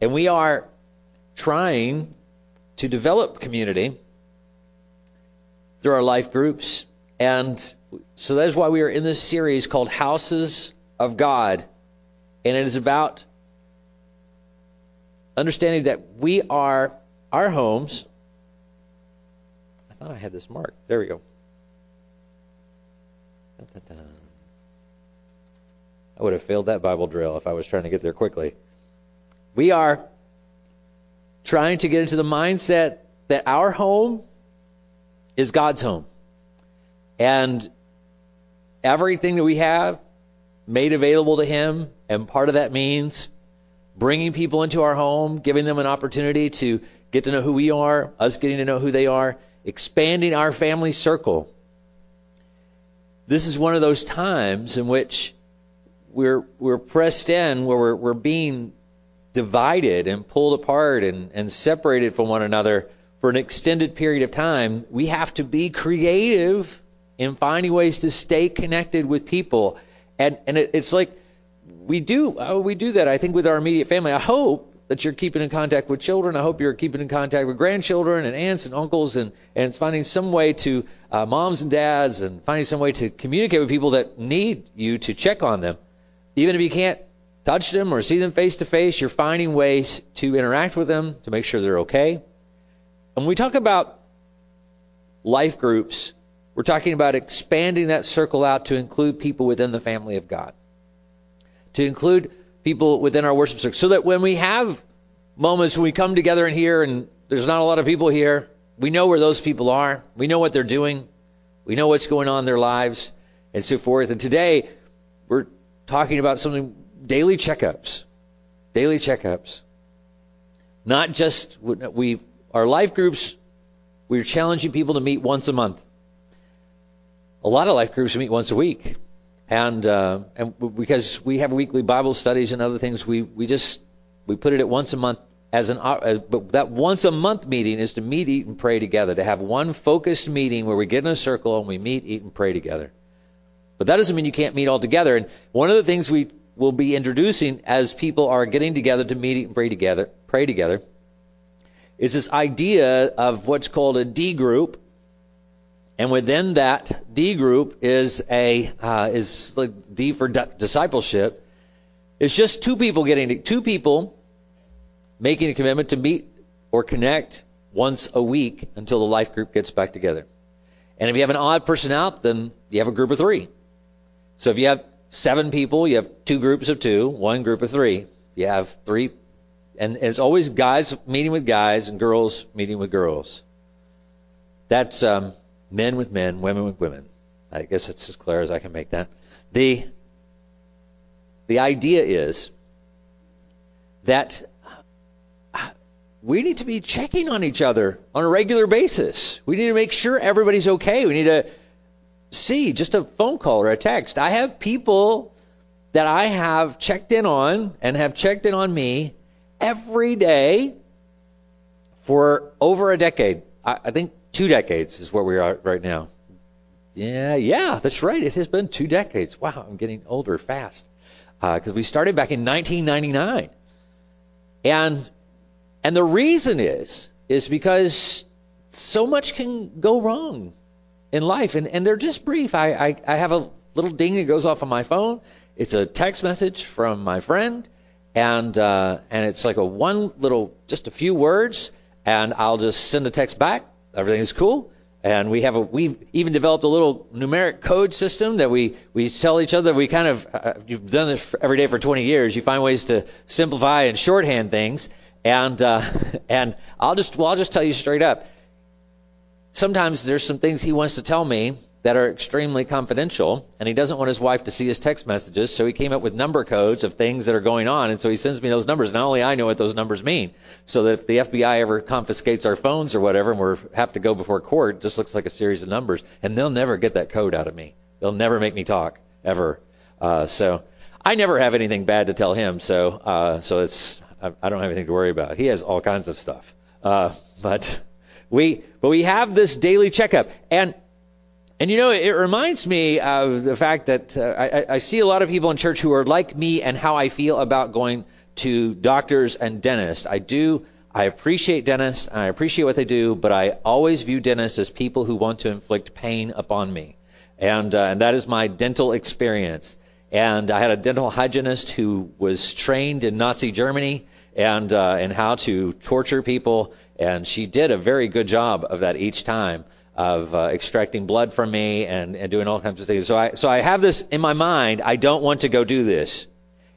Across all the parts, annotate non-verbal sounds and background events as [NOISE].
And we are trying to develop community through our life groups. And so that is why we are in this series called Houses of God. And it is about understanding that we are our homes. I thought I had this marked. There we go. I would have failed that Bible drill if I was trying to get there quickly. We are trying to get into the mindset that our home is God's home. And everything that we have made available to Him, and part of that means bringing people into our home, giving them an opportunity to get to know who we are, us getting to know who they are, expanding our family circle. This is one of those times in which we're we're pressed in, where we're, we're being divided and pulled apart and, and separated from one another for an extended period of time. We have to be creative in finding ways to stay connected with people, and and it, it's like we do uh, we do that. I think with our immediate family. I hope that you're keeping in contact with children. I hope you're keeping in contact with grandchildren and aunts and uncles, and and finding some way to uh, moms and dads, and finding some way to communicate with people that need you to check on them, even if you can't touch them or see them face to face. You're finding ways to interact with them to make sure they're okay. And when we talk about life groups, we're talking about expanding that circle out to include people within the family of God to include people within our worship circle, so that when we have moments when we come together in here and there's not a lot of people here, we know where those people are, we know what they're doing, we know what's going on in their lives, and so forth. And today we're talking about something daily checkups, daily checkups. Not just we our life groups. We're challenging people to meet once a month. A lot of life groups meet once a week and uh, and because we have weekly Bible studies and other things, we we just we put it at once a month as an uh, as, but that once a month meeting is to meet, eat, and pray together. To have one focused meeting where we get in a circle and we meet, eat, and pray together. But that doesn't mean you can't meet all together. And one of the things we will be introducing as people are getting together to meet, and pray together, pray together, is this idea of what's called a D group and within that D group is a uh, is like D for discipleship. It's just two people getting to, two people making a commitment to meet or connect once a week until the life group gets back together. And if you have an odd person out, then you have a group of three. So if you have seven people, you have two groups of two, one group of three. You have three, and it's always guys meeting with guys and girls meeting with girls. That's um, men with men, women with women. I guess it's as clear as I can make that. The the idea is that we need to be checking on each other on a regular basis. We need to make sure everybody's okay. We need to see just a phone call or a text. I have people that I have checked in on and have checked in on me every day for over a decade. I, I think two decades is where we are right now. Yeah, yeah, that's right. It has been two decades. Wow, I'm getting older fast because uh, we started back in 1999, and and the reason is is because so much can go wrong in life, and and they're just brief. I I, I have a little ding that goes off on my phone. It's a text message from my friend, and uh, and it's like a one little, just a few words, and I'll just send a text back everything is cool. And we have a we've even developed a little numeric code system that we we tell each other we kind of uh, you've done this every day for 20 years. You find ways to simplify and shorthand things. And uh, [LAUGHS] and I'll just well I'll just tell you straight up. Sometimes there's some things he wants to tell me that are extremely confidential, and he doesn't want his wife to see his text messages, so he came up with number codes of things that are going on, and so he sends me those numbers. Not only I know what those numbers mean, so that if the FBI ever confiscates our phones or whatever, and we have to go before court, it just looks like a series of numbers, and they'll never get that code out of me. They'll never make me talk ever. Uh, so I never have anything bad to tell him, so uh, so it's I, I don't have anything to worry about. He has all kinds of stuff, uh, but we but we have this daily checkup and and you know, it reminds me of the fact that uh, I, I see a lot of people in church who are like me and how I feel about going to doctors and dentists. I do. I appreciate dentists and I appreciate what they do, but I always view dentists as people who want to inflict pain upon me, and uh, and that is my dental experience. And I had a dental hygienist who was trained in Nazi Germany and uh, and how to torture people, and she did a very good job of that each time of uh, extracting blood from me and, and doing all kinds of things. So I so I have this in my mind. I don't want to go do this.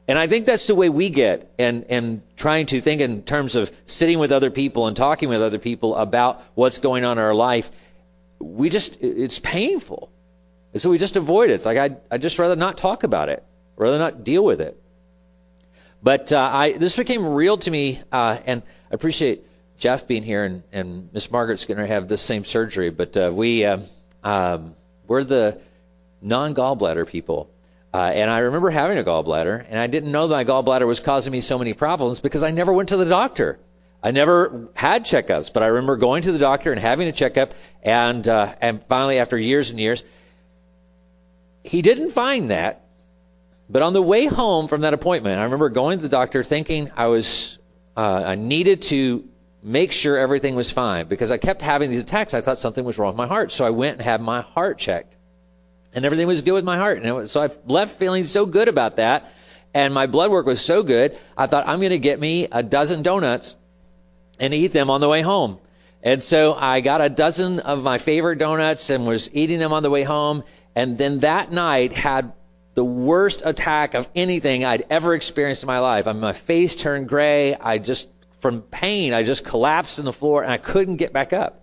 And I think that's the way we get and and trying to think in terms of sitting with other people and talking with other people about what's going on in our life. We just it's painful. And so we just avoid it. It's like I I just rather not talk about it, rather not deal with it. But uh, I this became real to me, uh, and I appreciate Jeff being here, and, and Miss Margaret's going to have this same surgery. But uh, we uh, um, we're the non-gallbladder people. Uh, and I remember having a gallbladder, and I didn't know that my gallbladder was causing me so many problems because I never went to the doctor. I never had checkups, but I remember going to the doctor and having a checkup, and uh, and finally, after years and years, he didn't find that. But on the way home from that appointment, I remember going to the doctor thinking I was uh, I needed to make sure everything was fine because I kept having these attacks. I thought something was wrong with my heart. So I went and had my heart checked. And everything was good with my heart. And so I left feeling so good about that. And my blood work was so good. I thought I'm going to get me a dozen donuts and eat them on the way home. And so I got a dozen of my favorite donuts and was eating them on the way home. And then that night had the worst attack of anything I'd ever experienced in my life. I mean, my face turned gray. I just from pain, I just collapsed on the floor and I couldn't get back up.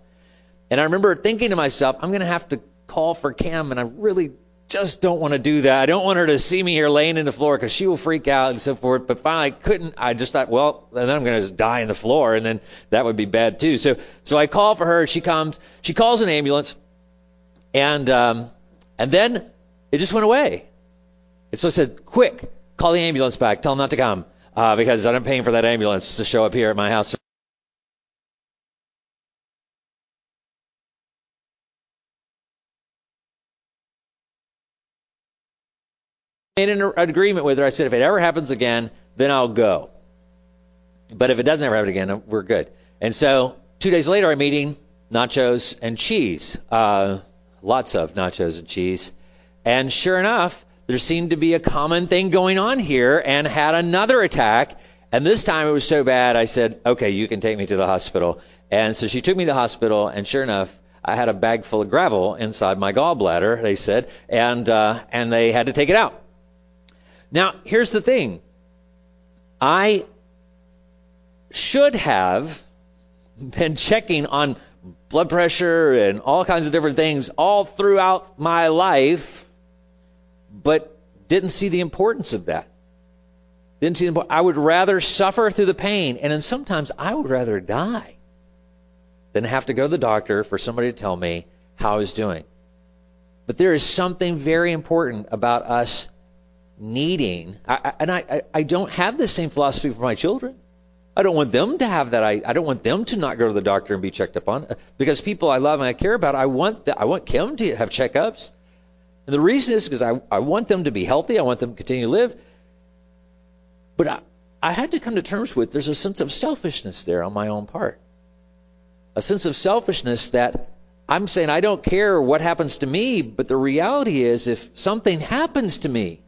And I remember thinking to myself, I'm going to have to call for Kim, and I really just don't want to do that. I don't want her to see me here laying in the floor because she will freak out and so forth. But finally, I couldn't. I just thought, well, then I'm going to just die in the floor, and then that would be bad too. So, so I call for her. She comes. She calls an ambulance, and um, and then it just went away. And so I said, quick, call the ambulance back. Tell them not to come uh, because I'm paying for that ambulance to show up here at my house. made an agreement with her. I said, if it ever happens again, then I'll go. But if it doesn't ever happen again, we're good. And so two days later, I'm eating nachos and cheese, uh, lots of nachos and cheese. And sure enough, there seemed to be a common thing going on here and had another attack. And this time it was so bad, I said, okay, you can take me to the hospital. And so she took me to the hospital, and sure enough, I had a bag full of gravel inside my gallbladder, they said, and, uh, and they had to take it out. Now, here's the thing I should have [LAUGHS] been checking on blood pressure and all kinds of different things all throughout my life but didn't see the importance of that. Didn't see the, I would rather suffer through the pain, and then sometimes I would rather die than have to go to the doctor for somebody to tell me how I was doing. But there is something very important about us needing, I, and I, I don't have the same philosophy for my children. I don't want them to have that. I, I don't want them to not go to the doctor and be checked up on because people I love and I care about. I want that. I want Kim to have checkups. And the reason is because I, I want them to be healthy. I want them to continue to live. But I, I had to come to terms with there's a sense of selfishness there on my own part. A sense of selfishness that I'm saying I don't care what happens to me, but the reality is if something happens to me,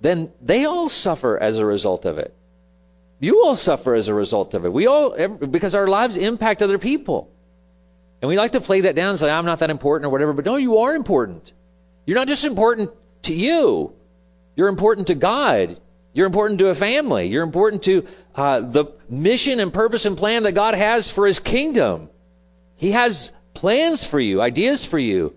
then they all suffer as a result of it. You all suffer as a result of it. We all, because our lives impact other people. And we like to play that down and say, I'm not that important or whatever, but no, you are important. You're not just important to you, you're important to God. You're important to a family. You're important to uh, the mission and purpose and plan that God has for His kingdom. He has plans for you, ideas for you.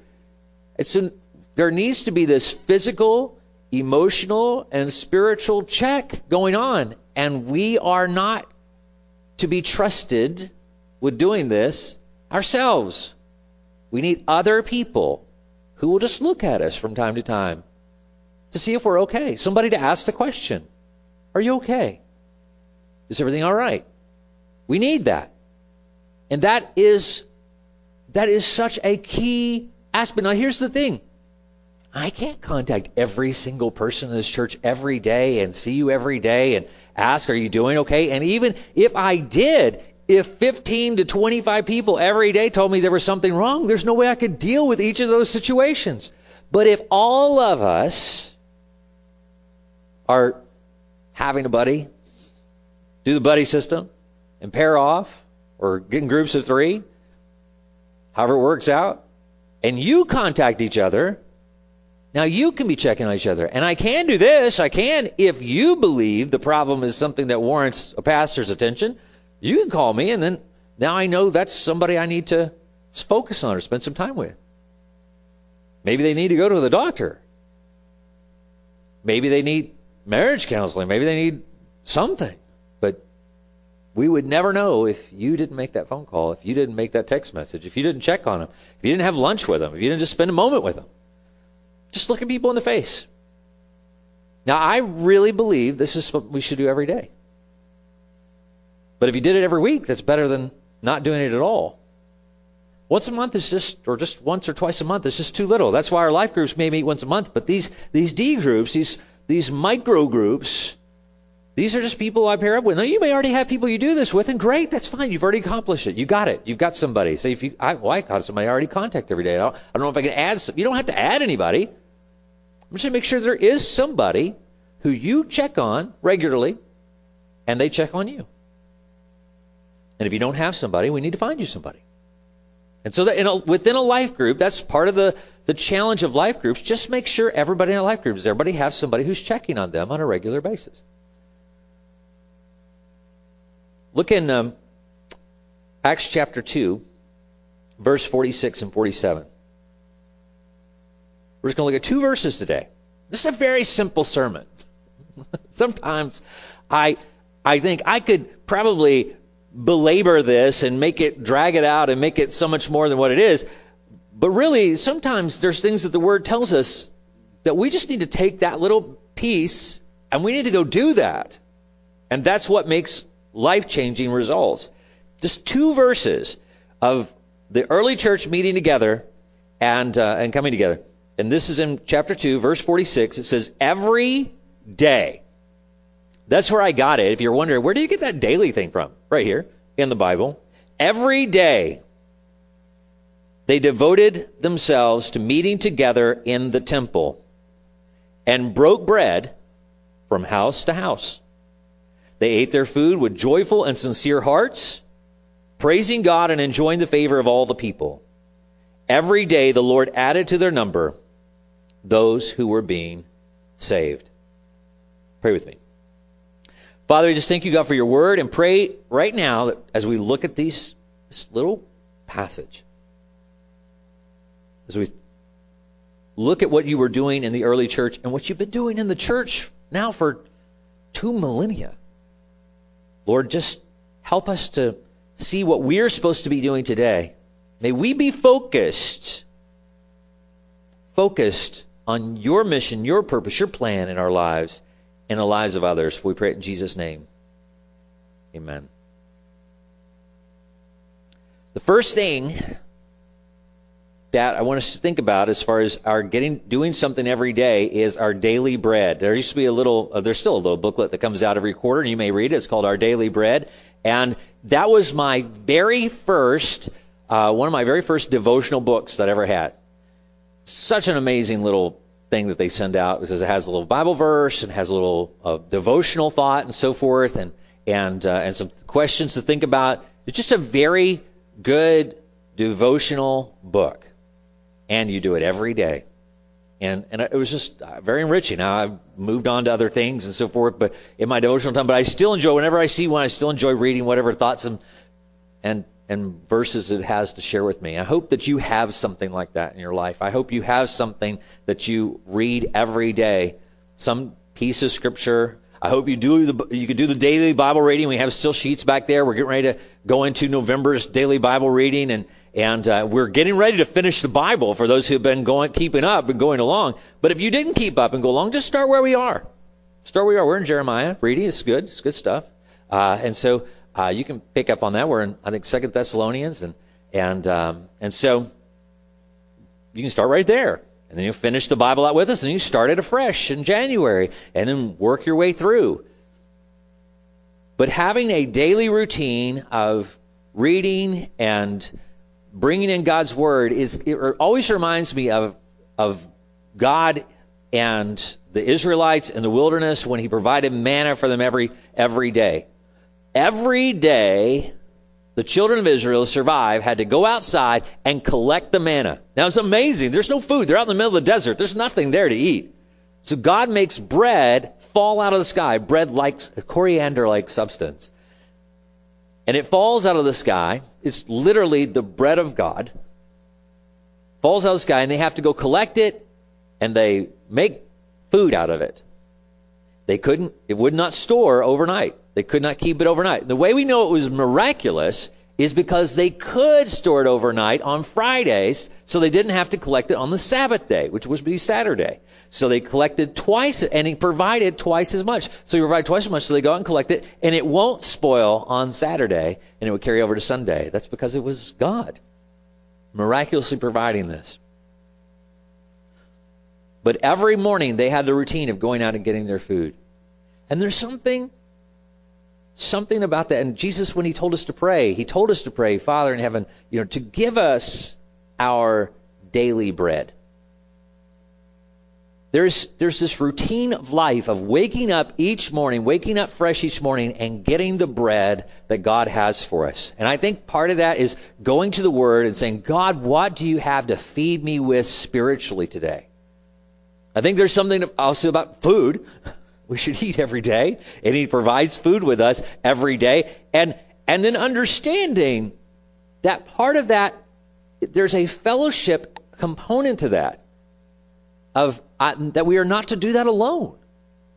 It's an, there needs to be this physical, emotional, and spiritual check going on. And we are not to be trusted with doing this ourselves. We need other people who will just look at us from time to time to see if we're okay. Somebody to ask the question Are you okay? Is everything all right? We need that. And that is that is such a key aspect. Now here's the thing. I can't contact every single person in this church every day and see you every day and ask, are you doing okay? And even if I did, if 15 to 25 people every day told me there was something wrong, there's no way I could deal with each of those situations. But if all of us are having a buddy, do the buddy system, and pair off, or get in groups of three, however it works out, and you contact each other, now you can be checking on each other. And I can do this. I can, if you believe the problem is something that warrants a pastor's attention, you can call me, and then now I know that's somebody I need to focus on or spend some time with. Maybe they need to go to the doctor. Maybe they need marriage counseling. Maybe they need something. But we would never know if you didn't make that phone call, if you didn't make that text message, if you didn't check on them, if you didn't have lunch with them, if you didn't just spend a moment with them. Just look at people in the face. Now, I really believe this is what we should do every day. But if you did it every week, that's better than not doing it at all. Once a month is just, or just once or twice a month is just too little. That's why our life groups may meet once a month. But these these D groups, these these micro groups, these are just people I pair up with. Now you may already have people you do this with, and great, that's fine. You've already accomplished it. You got it. You've got somebody. Say if you, I, well, I got somebody I already contact every day. I don't, I don't know if I can add. Some, you don't have to add anybody. I'm just gonna make sure there is somebody who you check on regularly, and they check on you. And if you don't have somebody, we need to find you somebody. And so that a, within a life group, that's part of the, the challenge of life groups. Just make sure everybody in a life group does everybody have somebody who's checking on them on a regular basis. Look in um, Acts chapter 2, verse 46 and 47. We're just going to look at two verses today. This is a very simple sermon. [LAUGHS] Sometimes I I think I could probably belabor this and make it drag it out and make it so much more than what it is. But really, sometimes there's things that the Word tells us that we just need to take that little piece and we need to go do that. And that's what makes life changing results. Just two verses of the early church meeting together and, uh, and coming together. And this is in chapter 2, verse 46. It says, Every day. That's where I got it. If you're wondering, where do you get that daily thing from? Right here in the Bible. Every day they devoted themselves to meeting together in the temple and broke bread from house to house. They ate their food with joyful and sincere hearts, praising God and enjoying the favor of all the people. Every day the Lord added to their number those who were being saved. Pray with me. Father, we just thank you, God, for your word and pray right now that as we look at these, this little passage, as we look at what you were doing in the early church and what you've been doing in the church now for two millennia. Lord, just help us to see what we're supposed to be doing today. May we be focused, focused on your mission, your purpose, your plan in our lives in the lives of others. We pray it in Jesus' name. Amen. The first thing that I want us to think about as far as our getting doing something every day is our daily bread. There used to be a little, uh, there's still a little booklet that comes out every quarter, and you may read it. It's called Our Daily Bread, and that was my very first, uh, one of my very first devotional books that I ever had. Such an amazing little thing that they send out because it has a little Bible verse and has a little uh, devotional thought and so forth, and and uh, and some questions to think about. It's just a very good devotional book, and you do it every day, and and it was just uh, very enriching. Now I've moved on to other things and so forth, but in my devotional time, but I still enjoy whenever I see one, I still enjoy reading whatever thoughts and and and verses it has to share with me. I hope that you have something like that in your life. I hope you have something that you read every day, some piece of scripture. I hope you do the you could do the daily Bible reading. We have still sheets back there. We're getting ready to go into November's daily Bible reading, and and uh, we're getting ready to finish the Bible for those who've been going keeping up and going along. But if you didn't keep up and go along, just start where we are. Start where we are. We're in Jeremiah reading. It's good. It's good stuff. Uh, and so uh, you can pick up on that. We're in, I think, Second Thessalonians, and and um, and so you can start right there. And then you'll finish the Bible out with us, and you start it afresh in January, and then work your way through. But having a daily routine of reading and bringing in God's Word is it always reminds me of of God and the Israelites in the wilderness when He provided manna for them every every day. Every day, the children of Israel survive had to go outside and collect the manna. Now it's amazing. There's no food. They're out in the middle of the desert. There's nothing there to eat. So God makes bread fall out of the sky, bread like coriander like substance. And it falls out of the sky. It's literally the bread of God. Falls out of the sky, and they have to go collect it, and they make food out of it. They couldn't, it would not store overnight. They could not keep it overnight. The way we know it was miraculous is because they could store it overnight on Fridays, so they didn't have to collect it on the Sabbath day, which would be Saturday. So they collected twice, and he provided twice as much. So he provided twice as much, so they go out and collect it, and it won't spoil on Saturday, and it would carry over to Sunday. That's because it was God miraculously providing this. But every morning they had the routine of going out and getting their food. And there's something something about that. And Jesus, when he told us to pray, he told us to pray, Father in heaven, you know, to give us our daily bread. There's, there's this routine of life of waking up each morning, waking up fresh each morning, and getting the bread that God has for us. And I think part of that is going to the Word and saying, God, what do you have to feed me with spiritually today? I think there's something also about food [LAUGHS] we should eat every day, and He provides food with us every day. And and then understanding that part of that, there's a fellowship component to that, of uh, that we are not to do that alone.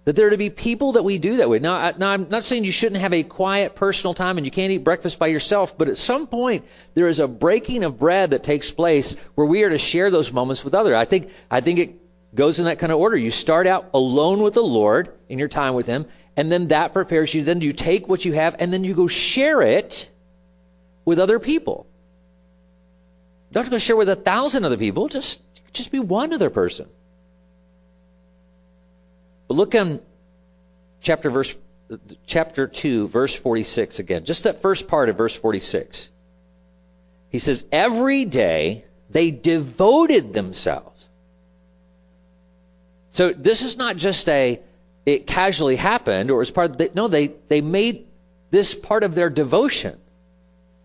That there are to be people that we do that with. Now, now, I'm not saying you shouldn't have a quiet personal time and you can't eat breakfast by yourself, but at some point there is a breaking of bread that takes place where we are to share those moments with others. I think I think it goes in that kind of order. You start out alone with the Lord in your time with Him, and then that prepares you. Then you take what you have, and then you go share it with other people. You don't have to go share with a thousand other people. Just just be one other person. But look in chapter verse chapter two, verse forty-six again. Just that first part of verse forty-six. He says, "Every day they devoted themselves." So this is not just a it casually happened or was part of the, no they they made this part of their devotion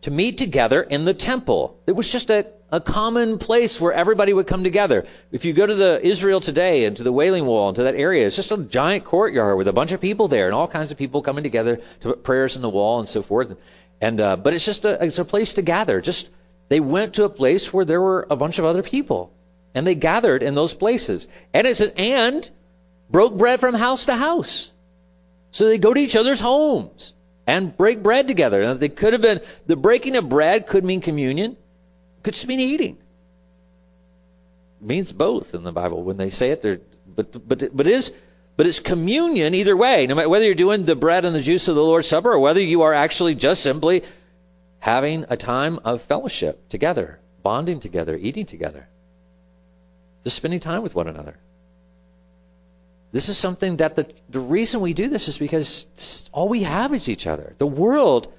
to meet together in the temple. It was just a, a common place where everybody would come together. If you go to the Israel today and to the Wailing Wall and to that area, it's just a giant courtyard with a bunch of people there and all kinds of people coming together to put prayers in the wall and so forth. And uh, but it's just a it's a place to gather. Just they went to a place where there were a bunch of other people. And they gathered in those places. And it says, and broke bread from house to house. So they go to each other's homes and break bread together. Now, they could have been, the breaking of bread could mean communion, could just mean eating. It means both in the Bible when they say it. They're, but, but, but it is, but it's communion either way. No matter whether you're doing the bread and the juice of the Lord's Supper or whether you are actually just simply having a time of fellowship together, bonding together, eating together just spending time with one another. This is something that the, the reason we do this is because all we have is each other. The world,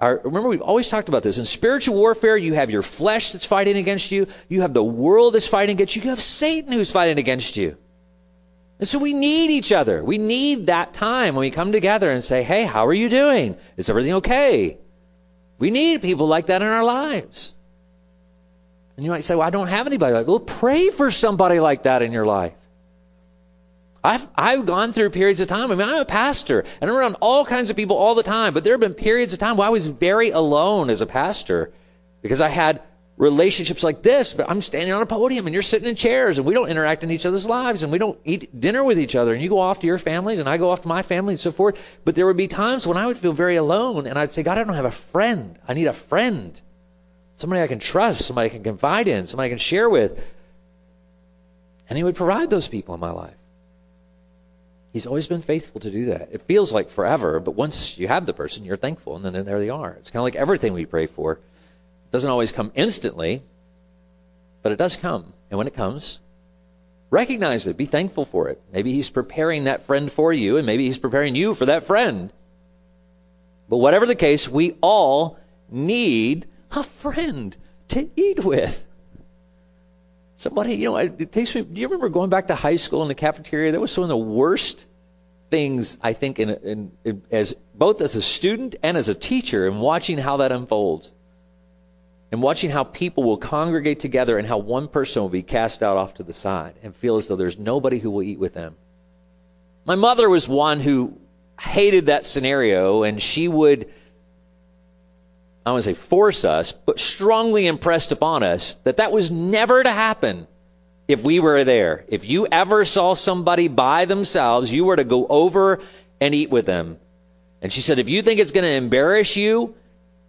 our, remember we've always talked about this. In spiritual warfare, you have your flesh that's fighting against you. You have the world that's fighting against you. You have Satan who's fighting against you. And so we need each other. We need that time when we come together and say, hey, how are you doing? Is everything okay? We need people like that in our lives. And you might say, well, I don't have anybody like that. Well, pray for somebody like that in your life. I've, I've gone through periods of time. I mean, I'm a pastor, and I'm around all kinds of people all the time, but there have been periods of time where I was very alone as a pastor because I had relationships like this, but I'm standing on a podium and you're sitting in chairs and we don't interact in each other's lives and we don't eat dinner with each other and you go off to your families and I go off to my family and so forth. But there would be times when I would feel very alone and I'd say, God, I don't have a friend. I need a friend somebody I can trust, somebody I can confide in, somebody I can share with. And He would provide those people in my life. He's always been faithful to do that. It feels like forever, but once you have the person, you're thankful, and then there they are. It's kind of like everything we pray for. It doesn't always come instantly, but it does come. And when it comes, Recognize it. Be thankful for it. Maybe he's preparing that friend for you, and maybe he's preparing you for that friend. But whatever the case, we all need a friend to eat with. Somebody, you know, it takes me. Do you remember going back to high school in the cafeteria? That was some of the worst things I think in, in, in as both as a student and as a teacher, and watching how that unfolds, and watching how people will congregate together, and how one person will be cast out off to the side and feel as though there's nobody who will eat with them. My mother was one who hated that scenario, and she would I want to say force us, but strongly impressed upon us that that was never to happen if we were there. If you ever saw somebody by themselves, you were to go over and eat with them. And she said, if you think it's going to embarrass you,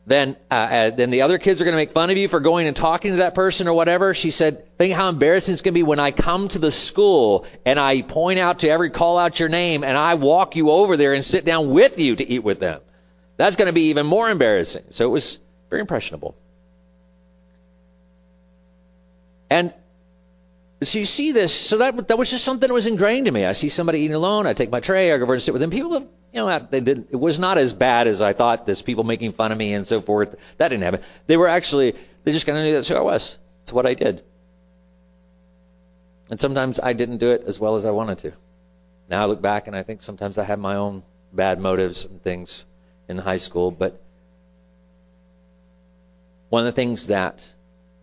then uh, uh, then the other kids are going to make fun of you for going and talking to that person or whatever. She said, think how embarrassing it's going to be when I come to the school and I point out to every call out your name and I walk you over there and sit down with you to eat with them. That's going to be even more embarrassing. So it was very impressionable. And so you see this. So that that was just something that was ingrained in me. I see somebody eating alone. I take my tray. I go over and sit with them. People, have, you know, they did. It was not as bad as I thought. This people making fun of me and so forth. That didn't happen. They were actually. They just kind of knew that's who I was. It's what I did. And sometimes I didn't do it as well as I wanted to. Now I look back and I think sometimes I had my own bad motives and things in high school, but one of the things that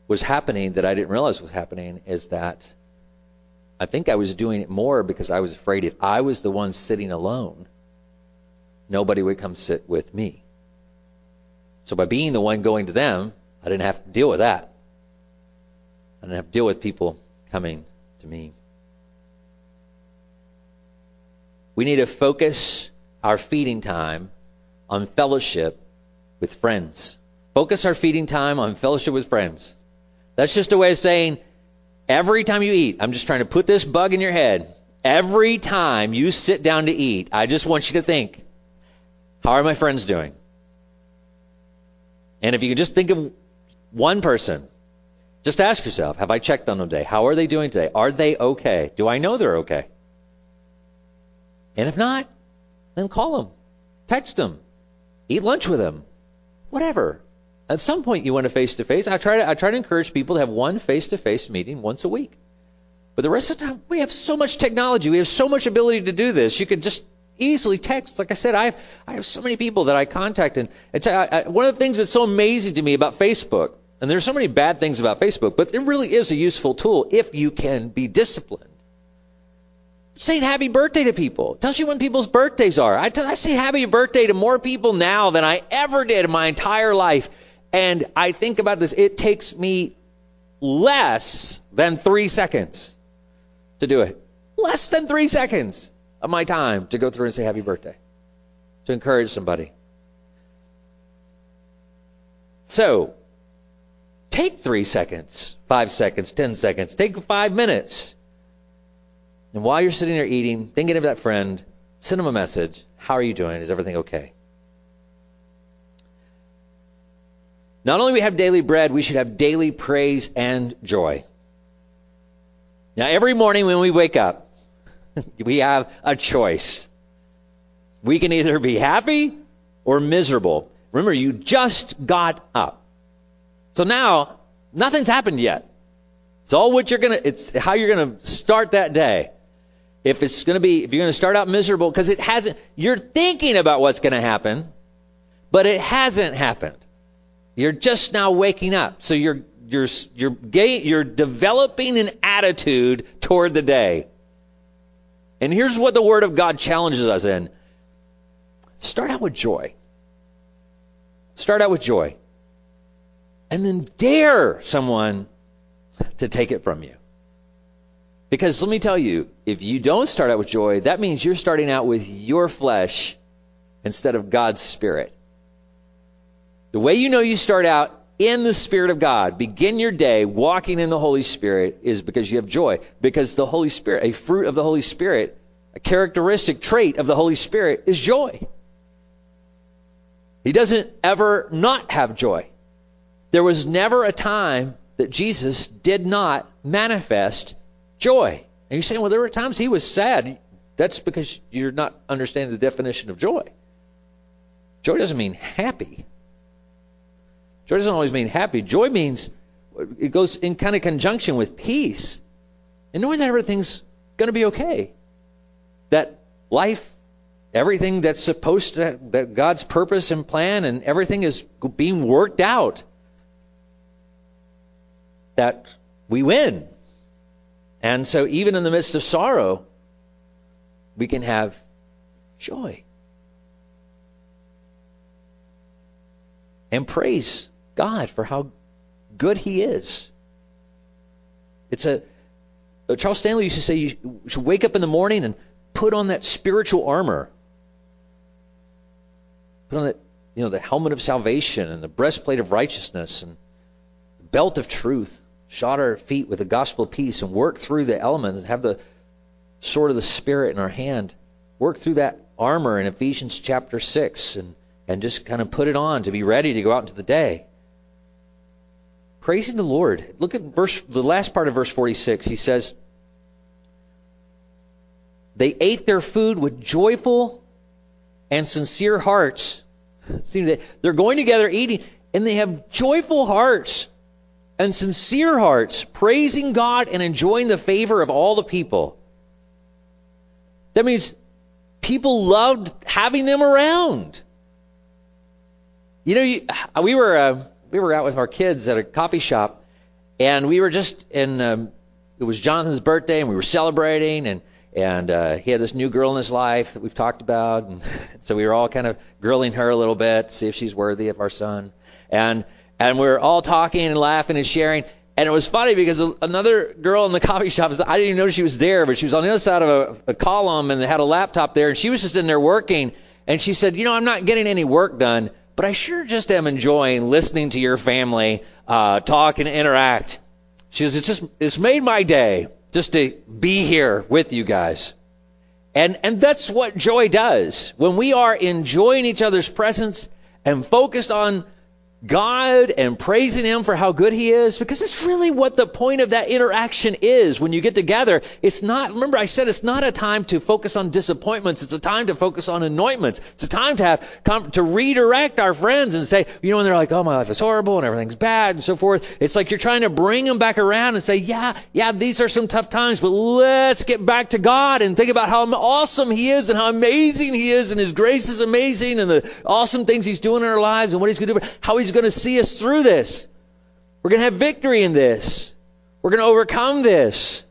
was happening that I didn't realize was happening is that I think I was doing it more because I was afraid if I was the one sitting alone, nobody would come sit with me. So by being the one going to them, I didn't have to deal with that. I didn't have to deal with people coming to me. We need to focus our feeding time on fellowship with friends. Focus our feeding time on fellowship with friends. That's just a way of saying every time you eat, I'm just trying to put this bug in your head. Every time you sit down to eat, I just want you to think, how are my friends doing? And if you can just think of one person, just ask yourself, have I checked on them today? How are they doing today? Are they okay? Do I know they're okay? And if not, then call them, text them, eat lunch with them, whatever. At some point, you want a face to face. I try to I try to encourage people to have one face to face meeting once a week. But the rest of the time, we have so much technology. We have so much ability to do this. You could just easily text. Like I said, I have I have so many people that I contact, and, it's, I, I, one of the things that's so amazing to me about Facebook, and there's so many bad things about Facebook, but it really is a useful tool if you can be disciplined saying happy birthday to people. Tells you when people's birthdays are. I, I say happy birthday to more people now than I ever did in my entire life. And I think about this. It takes me less than three seconds to do it. Less than three seconds of my time to go through and say happy birthday. To encourage somebody. So, take three seconds, five seconds, ten seconds, take five minutes and while you're sitting there eating, thinking of that friend, send them a message. How are you doing? Is everything okay? Not only we have daily bread, we should have daily praise and joy. Now, every morning when we wake up, [LAUGHS] we have a choice. We can either be happy or miserable. Remember, you just got up. So now, nothing's happened yet. It's all what you're gonna, it's how you're gonna start that day if it's going to be, if you're going to start out miserable, because it hasn't, you're thinking about what's going to happen, but it hasn't happened. You're just now waking up. So you're, you're, you're, you're developing an attitude toward the day. And here's what the Word of God challenges us in. Start out with joy. Start out with joy. And then dare someone to take it from you. Because let me tell you, if you don't start out with joy, that means you're starting out with your flesh instead of God's Spirit. The way you know you start out in the Spirit of God, begin your day walking in the Holy Spirit, is because you have joy. Because the Holy Spirit, a fruit of the Holy Spirit, a characteristic trait of the Holy Spirit is joy. He doesn't ever not have joy. There was never a time that Jesus did not manifest joy. And you're saying, well, there were times he was sad. That's because you're not understanding the definition of joy. Joy doesn't mean happy. Joy doesn't always mean happy. Joy means it goes in kind of conjunction with peace and knowing that everything's going to be okay. That life, everything that's supposed to, that God's purpose and plan and everything is being worked out. That we win. And so even in the midst of sorrow, we can have joy. And praise God for how good He is. It's a uh, Charles Stanley used to say you should wake up in the morning and put on that spiritual armor. Put on that, you know, the helmet of salvation and the breastplate of righteousness and the belt of truth. Shod our feet with the gospel of peace and work through the elements and have the sword of the Spirit in our hand. Work through that armor in Ephesians chapter 6 and, and just kind of put it on to be ready to go out into the day. Praising the Lord. Look at verse the last part of verse 46. He says, They ate their food with joyful and sincere hearts. [LAUGHS] See, they're going together eating, and they have joyful hearts and sincere hearts, praising God and enjoying the favor of all the people. That means people loved having them around. You know, you, we were uh, we were out with our kids at a coffee shop, and we were just in. Um, it was Jonathan's birthday, and we were celebrating, and and uh, he had this new girl in his life that we've talked about, and [LAUGHS] so we were all kind of grilling her a little bit, see if she's worthy of our son, and and we were all talking and laughing and sharing, and it was funny because another girl in the [LAUGHS] coffee shop, I didn't even know she was there, but she was on the other side of a, a column and they had a laptop there, and she was just in there working. And she said, You know, I'm not getting any work done, but I sure just am enjoying listening to your family uh, talk and interact. She says, It's just, it's made my day just to be here with you guys. And, and that's what joy does. When we are enjoying each other's presence and focused on God and praising Him for how good He is, because it's really what the point of that interaction is when you get together. It's not, remember I said it's not a time to focus on disappointments. It's a time to focus on anointments. It's a time to have, to redirect our friends and say, you know, when they're like, oh, my life is horrible and everything's bad and so forth. It's like you're trying to bring them back around and say, yeah, yeah, these are some tough times, but let's get back to God and think about how awesome He is and how amazing He is and His grace is amazing and the awesome things He's doing in our lives and what He's going to do, how He's going to see us through this. We're going to have victory in this. We're going to overcome this.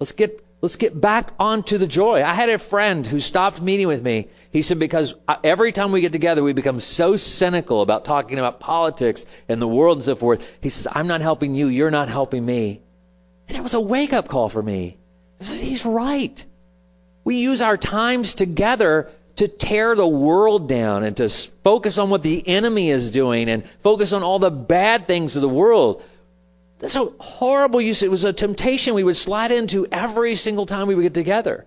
Let's get let's get back onto the joy. I had a friend who stopped meeting with me. He said because uh, every time we get together, we become so cynical about talking about politics and the world and so forth. He says, "I'm not helping you. You're not helping me." And it was a wake up call for me. He's right. We use our times together to tear the world down and to focus on what the enemy is doing and focus on all the bad things of the world. That's a horrible use. It was a temptation we would slide into every single time we would get together.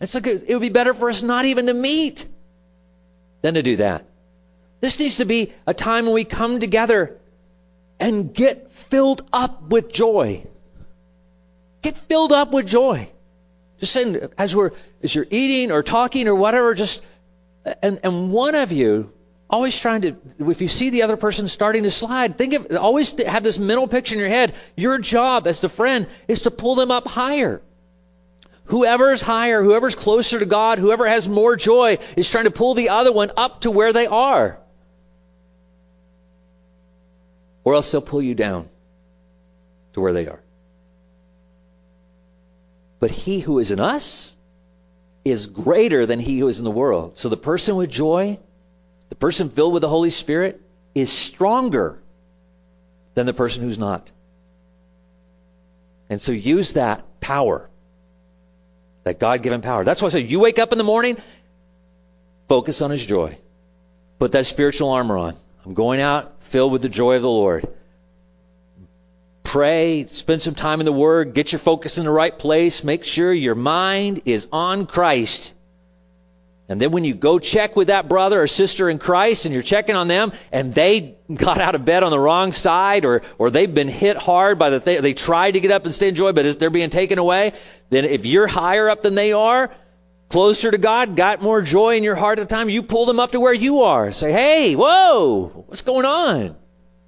It's like it would be better for us not even to meet than to do that. This needs to be a time when we come together and get filled up with joy. Get filled up with joy. Just saying, as we're as you're eating or talking or whatever, just and and one of you always trying to if you see the other person starting to slide, think of always have this mental picture in your head. Your job as the friend is to pull them up higher. Whoever's higher, whoever's closer to God, whoever has more joy is trying to pull the other one up to where they are. Or else they'll pull you down to where they are. But he who is in us is greater than he who is in the world. So the person with joy, the person filled with the Holy Spirit, is stronger than the person who's not. And so use that power, that God given power. That's why I say you wake up in the morning, focus on his joy. Put that spiritual armor on. I'm going out filled with the joy of the Lord pray, spend some time in the Word, get your focus in the right place, make sure your mind is on Christ. And then when you go check with that brother or sister in Christ and you're checking on them and they got out of bed on the wrong side or, or they've been hit hard by the thing, they tried to get up and stay in joy, but they're being taken away, then if you're higher up than they are, closer to God, got more joy in your heart at the time, you pull them up to where you are. Say, hey, whoa, what's going on?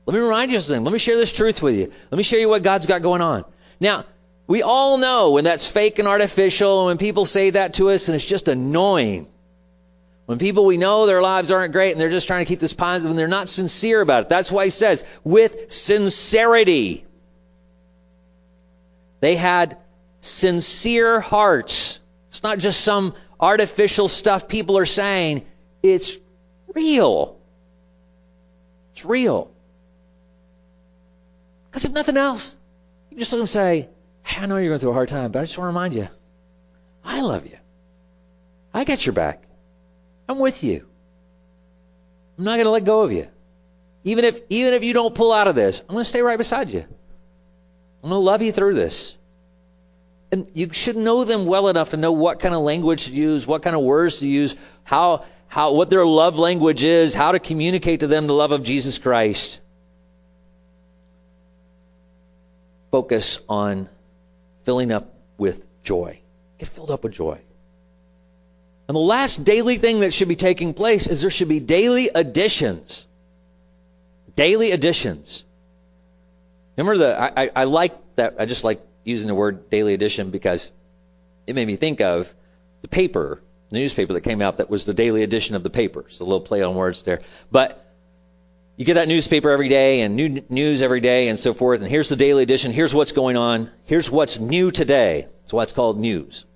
Let me remind you of something. Let me share this truth with you. Let me show you what God's got going on. Now, we all know when that's fake and artificial, and when people say that to us, and it's just annoying. When people we know their lives aren't great and they're just trying to keep this positive and they're not sincere about it. That's why he says, with sincerity. They had sincere hearts. It's not just some artificial stuff people are saying. It's real. It's real. Because if nothing else, you just let them say, hey, I know you're going through a hard time, but I just want to remind you, I love you. I got your back. I'm with you. I'm not going to let go of you. Even if even if you don't pull out of this, I'm going to stay right beside you. I'm going to love you through this. And you should know them well enough to know what kind of language to use, what kind of words to use, how how what their love language is, how to communicate to them the love of Jesus Christ. Focus on filling up with joy. Get filled up with joy. And the last daily thing that should be taking place is there should be daily additions. Daily additions. Remember the I, I, I like that I just like using the word daily edition because it made me think of the paper, the newspaper that came out that was the daily edition of the paper. So a little play on words there. But you get that newspaper every day and new news every day and so forth. And here's the daily edition. Here's what's going on. Here's what's new today. That's why it's called news.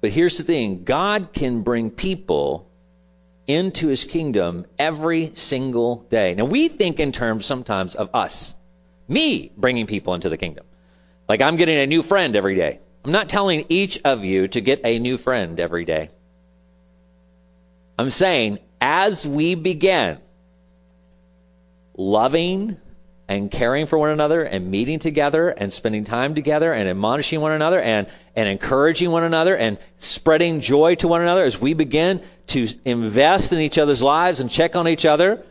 But here's the thing God can bring people into his kingdom every single day. Now, we think in terms sometimes of us, me bringing people into the kingdom. Like I'm getting a new friend every day. I'm not telling each of you to get a new friend every day. I'm saying as we begin loving and caring for one another and meeting together and spending time together and admonishing one another and, and encouraging one another and spreading joy to one another as we begin to invest in each other's lives and check on each other.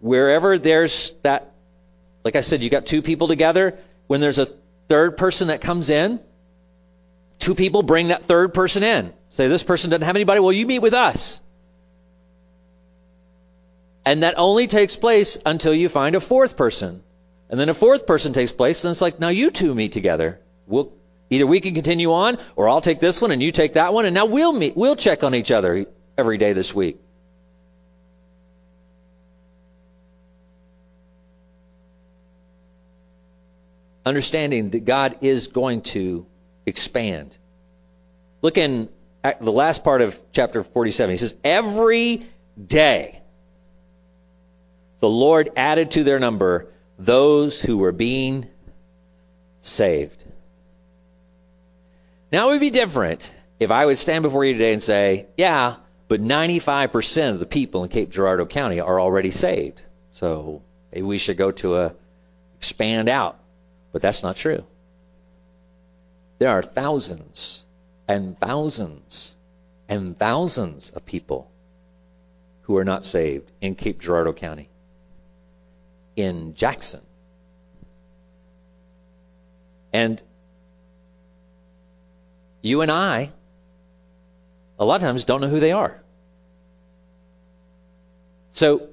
Wherever there's that, like I said, you got two people together. When there's a third person that comes in, two people bring that third person in. Say, this person doesn't have anybody. Well, you meet with us. And that only takes place until you find a fourth person. And then a fourth person takes place, and it's like, now you two meet together. We'll, either we can continue on, or I'll take this one and you take that one, and now we'll meet, we'll check on each other every day this week. Understanding that God is going to expand. Look in the last part of chapter 47. He says, Every day the Lord added to their number those who were being saved. Now it would be different if I would stand before you today and say, yeah, but 95% of the people in Cape Girardeau County are already saved. So maybe we should go to a expand out. But that's not true. There are thousands and thousands and thousands of people who are not saved in Cape Girardeau County in Jackson. And you and I, a lot of times, don't know who they are. So,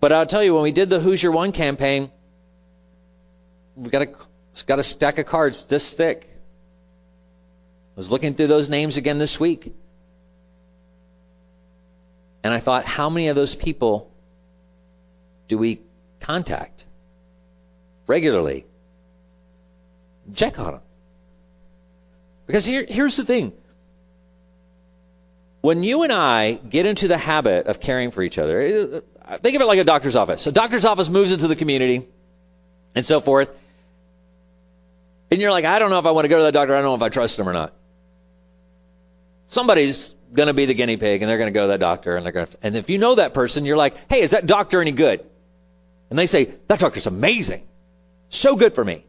but I'll tell you, when we did the Who's Your One campaign, we got a got a stack of cards this thick. I was looking through those names again this week. And I thought, how many of those people do we contact regularly. Check on them. Because here, here's the thing. When you and I get into the habit of caring for each other, uh, think of it like a doctor's office. A doctor's office moves into the community and so forth. And you're like, I don't know if I want to go to that doctor. I don't know if I trust him or not. Somebody's going to be the guinea pig and they're going to go to that doctor and they're going to, and if you know that person, you're like, hey, is that doctor any good? and they say, that doctor's amazing, so good for me,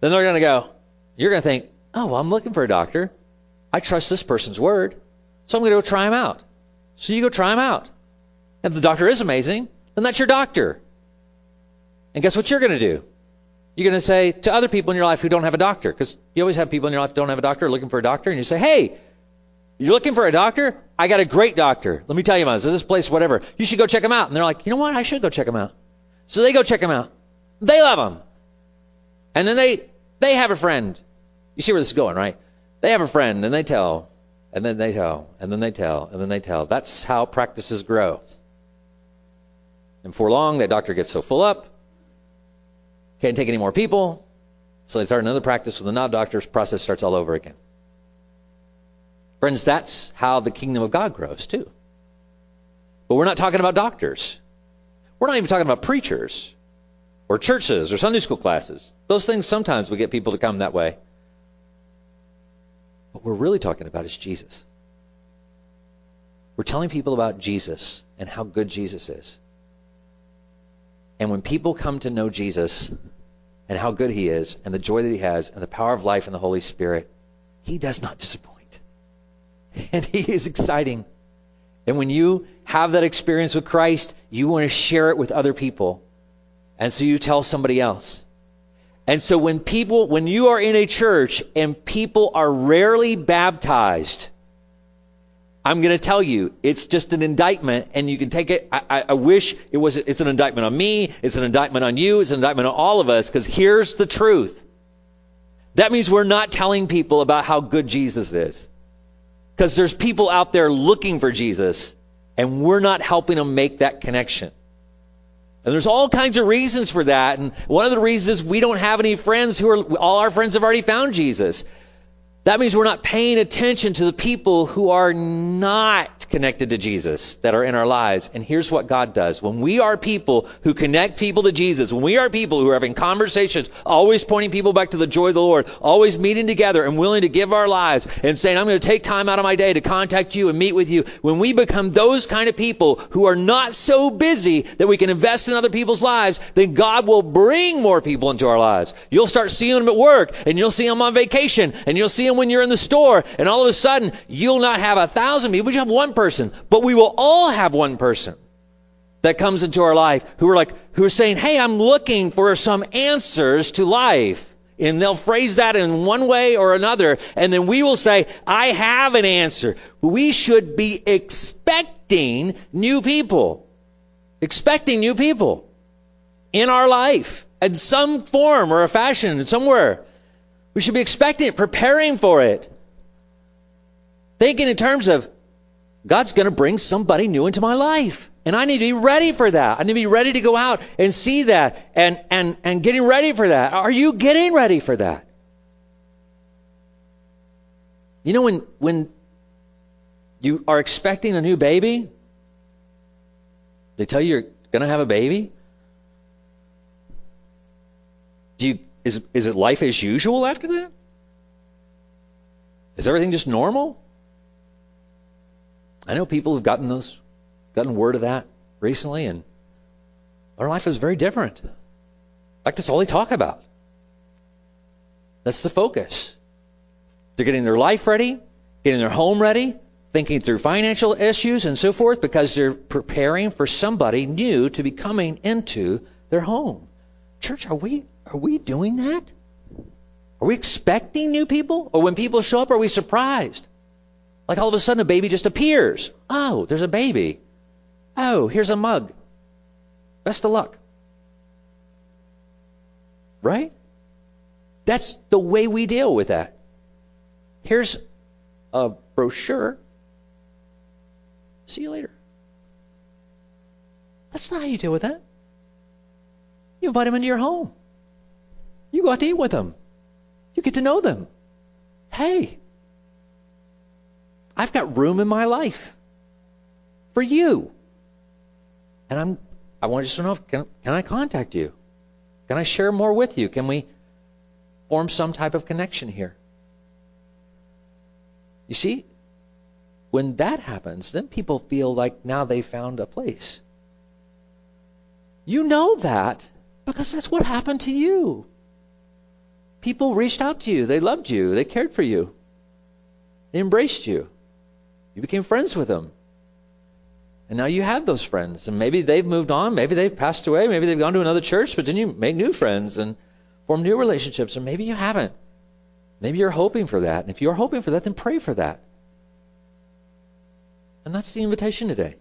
then they're going to go, you're going to think, oh, well, I'm looking for a doctor. I trust this person's word, so I'm going to go try him out. So you go try him out. And if the doctor is amazing, then that's your doctor. And guess what you're going to do? You're going to say to other people in your life who don't have a doctor, because you always have people in your life who don't have a doctor looking for a doctor, and you say, hey, you're looking for a doctor? I got a great doctor. Let me tell you about this. This place, whatever. You should go check him out. And they're like, you know what? I should go check him out. So they go check him out. They love him. And then they they have a friend. You see where this is going, right? They have a friend and they tell, and then they tell, and then they tell, and then they tell. That's how practices grow. And for long, that doctor gets so full up, can't take any more people, so they start another practice with the non doctor's process starts all over again. Friends, that's how the kingdom of God grows too. But we're not talking about doctors. We're not even talking about preachers or churches or Sunday school classes. Those things sometimes we get people to come that way. What we're really talking about is Jesus. We're telling people about Jesus and how good Jesus is. And when people come to know Jesus and how good he is and the joy that he has and the power of life and the Holy Spirit, he does not disappoint. [LAUGHS] And he is exciting. And when you have that experience with Christ, you want to share it with other people. And so you tell somebody else. And so when people, when you are in a church and people are rarely baptized, I'm going to tell you, it's just an indictment, and you can take it. I, I, wish it was. It's an indictment on me. It's an indictment on you. It's an indictment on all of us. Because here's the truth. That means we're not telling people about how good Jesus is. Because there's people out there looking for Jesus, and we're not helping them make that connection. And there's all kinds of reasons for that. And one of the reasons is we don't have any friends who are, all our friends have already found Jesus. That means we're not paying attention to the people who are not connected to Jesus that are in our lives. And here's what God does. When we are people who connect people to Jesus, when we are people who are having conversations, always pointing people back to the joy of the Lord, always meeting together and willing to give our lives and saying, I'm going to take time out of my day to contact you and meet with you. When we become those kind of people who are not so busy that we can invest in other people's lives, then God will bring more people into our lives. You'll start seeing them at work and you'll see them on vacation and you'll see when you're in the store and all of a sudden you'll not have a thousand people, but you have one person. But we will all have one person that comes into our life who are like, who are saying, hey, I'm looking for some answers to life. And they'll phrase that in one way or another. And then we will say, I have an answer. We should be expecting new people. Expecting new people in our life in some form or a fashion somewhere. We should be expecting it, preparing for it. Thinking in terms of God's going to bring somebody new into my life. And I need to be ready for that. I need to be ready to go out and see that and, and, and getting ready for that. Are you getting ready for that? You know, when, when you are expecting a new baby, they tell you you're going to have a baby. Do you is, is it life as usual after that? Is everything just normal? I know people have gotten those, gotten word of that recently, and our life is very different. Fact, that's all they talk about. That's the focus. They're getting their life ready, getting their home ready, thinking through financial issues and so forth because they're preparing for somebody new to be coming into their home. Church, are we are we doing that? Are we expecting new people? Or when people show up, are we surprised? Like all of a sudden a baby just appears. Oh, there's a baby. Oh, here's a mug. Best of luck. Right? That's the way we deal with that. Here's a brochure. See you later. That's not how you deal with that. You invite them into your home. You go out to eat with them. You get to know them. Hey, I've got room in my life for you. And I'm I want to know can, can I contact you? Can I share more with you? Can we form some type of connection here? You see, when that happens, then people feel like now they found a place. You know that because that's what happened to you. People reached out to you. They loved you. They cared for you. They embraced you. You became friends with them. And now you have those friends. And maybe they've moved on. Maybe they've passed away. Maybe they've gone to another church. But then you make new friends and form new relationships. Or maybe you haven't. Maybe you're hoping for that. And if you're hoping for that, then pray for that. And that's the invitation today.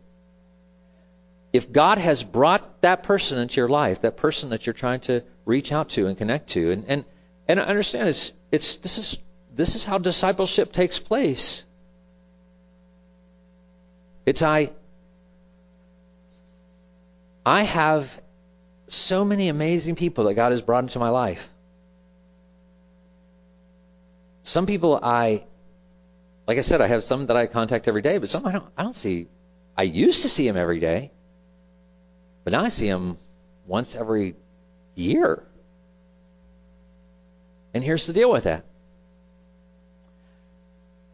If God has brought that person into your life, that person that you're trying to reach out to and connect to, and, and, and I understand it's, it's, this, is, this is how discipleship takes place. It's I, I have so many amazing people that God has brought into my life. Some people I like I said, I have some that I contact every day, but some I don't. I don't see. I used to see them every day, but now I see them once every year. And here's the deal with that: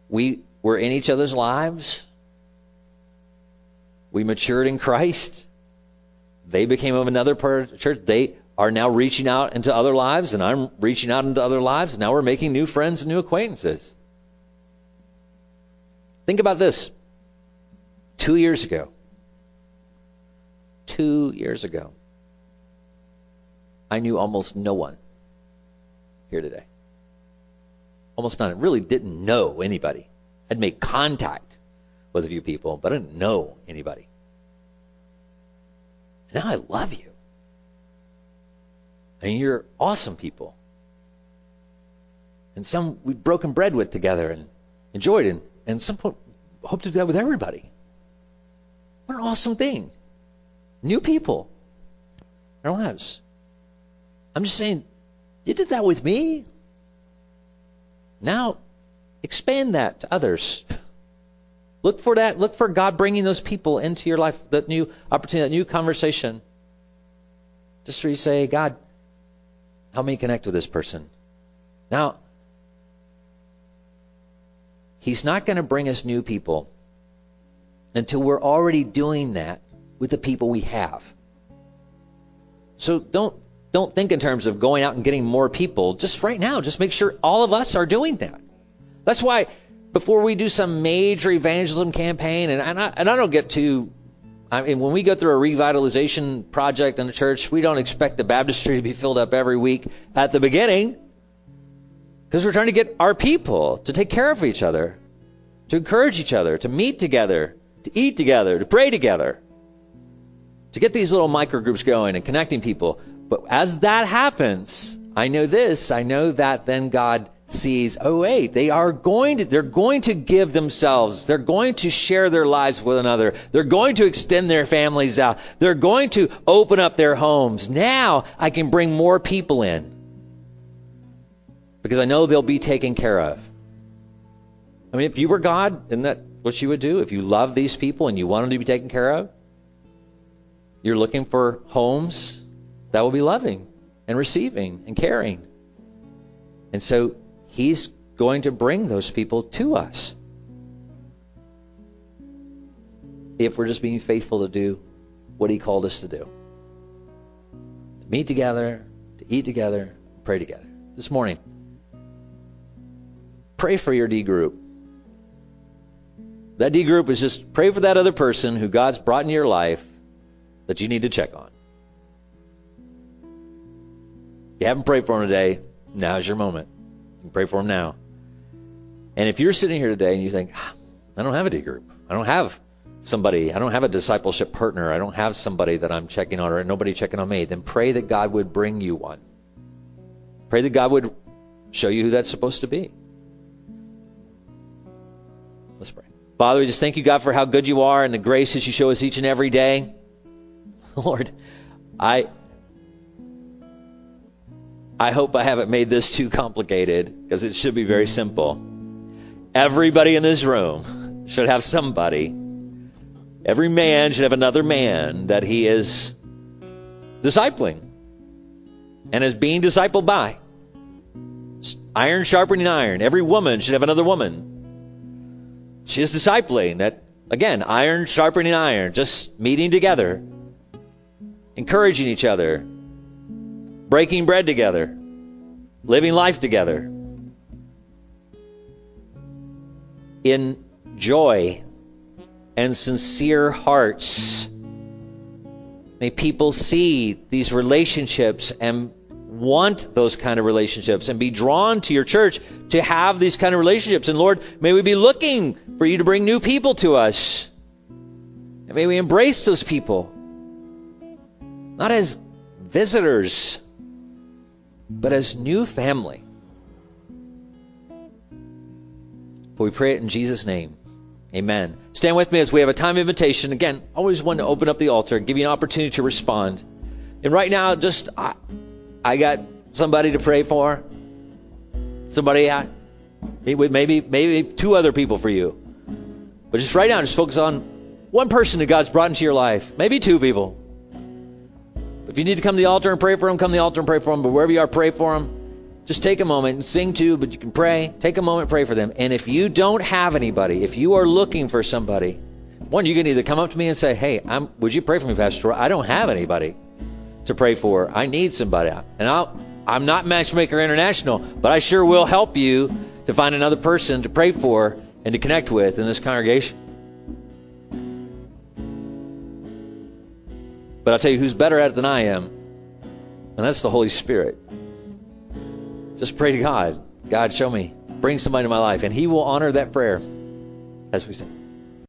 we were in each other's lives. We matured in Christ. They became of another part of the church. They are now reaching out into other lives, and I'm reaching out into other lives. Now we're making new friends and new acquaintances. Think about this. Two years ago, two years ago, I knew almost no one here today. Almost none. I really didn't know anybody. I'd made contact with a few people, but I didn't know anybody. Now I love you. Mean, you're awesome people. And some we've broken bread with together and enjoyed and and some point hope to do that with everybody. What an awesome thing. New people in our lives. I'm just saying, you did that with me. Now, expand that to others. Look for that. Look for God bringing those people into your life, that new opportunity, that new conversation. Just where you say, God, help me connect with this person. Now, He's not going to bring us new people until we're already doing that with the people we have. So don't don't think in terms of going out and getting more people. Just right now, just make sure all of us are doing that. That's why before we do some major evangelism campaign, and, and, I, and I don't get too I mean, when we go through a revitalization project in the church, we don't expect the baptistry to be filled up every week at the beginning. Because we're trying to get our people to take care of each other, to encourage each other, to meet together, to eat together, to pray together, to get these little micro groups going and connecting people. But as that happens, I know this, I know that then God sees, oh wait, they are going to, they're going to give themselves. They're going to share their lives with another. They're going to extend their families out. They're going to open up their homes. Now I can bring more people in because I know they'll be taken care of. I mean, if you were God, isn't that what you would do? If you love these people and you want them to be taken care of, you're looking for homes that will be loving and receiving and caring. And so He's going to bring those people to us. If we're just being faithful to do what He called us to do to meet together, to eat together, pray together. This morning, pray for your D group. That D group is just pray for that other person who God's brought into your life that you need to check on. You haven't prayed for him today, now's your moment. You can pray for him now. And if you're sitting here today and you think, ah, I don't have a D group, I don't have somebody, I don't have a discipleship partner, I don't have somebody that I'm checking on or nobody checking on me, then pray that God would bring you one. Pray that God would show you who that's supposed to be. Let's pray. Father, we just thank you, God, for how good you are and the graces you show us each and every day. [LAUGHS] Lord, I I hope I haven't made this too complicated because it should be very simple. Everybody in this room should have somebody. Every man should have another man that he is discipling and is being discipled by. Iron sharpening iron. Every woman should have another woman. She is discipling that, again, iron sharpening iron, just meeting together, encouraging each other, breaking bread together. living life together in joy and sincere hearts. May people see these relationships and want those kind of relationships and be drawn to your church to have these kind of relationships. And Lord, may we be looking for you to bring new people to us. And may we embrace those people, not as visitors, but as new family. For we pray it in Jesus' name. Amen. Stand with me as we have a time of invitation. Again, always want to open up the altar and give you an opportunity to respond. And right now, just I, I got somebody to pray for. Somebody, I, maybe maybe two other people for you. But just right now, just focus on one person that God's brought into your life. Maybe two people. If you need to come to the altar and pray for them, come to the altar and pray for them. But wherever you are, pray for them. Just take a moment and sing too, but you can pray. Take a moment, pray for them. And if you don't have anybody, if you are looking for somebody, one, you can either come up to me and say, "Hey, I'm, would you pray for me, Pastor? I don't have anybody to pray for. I need somebody." And I'll, I'm not Matchmaker International, but I sure will help you to find another person to pray for and to connect with in this congregation. But I'll tell you who's better at it than I am, and that's the Holy Spirit. Just pray to God. God, show me. Bring somebody to my life. And He will honor that prayer as we sing.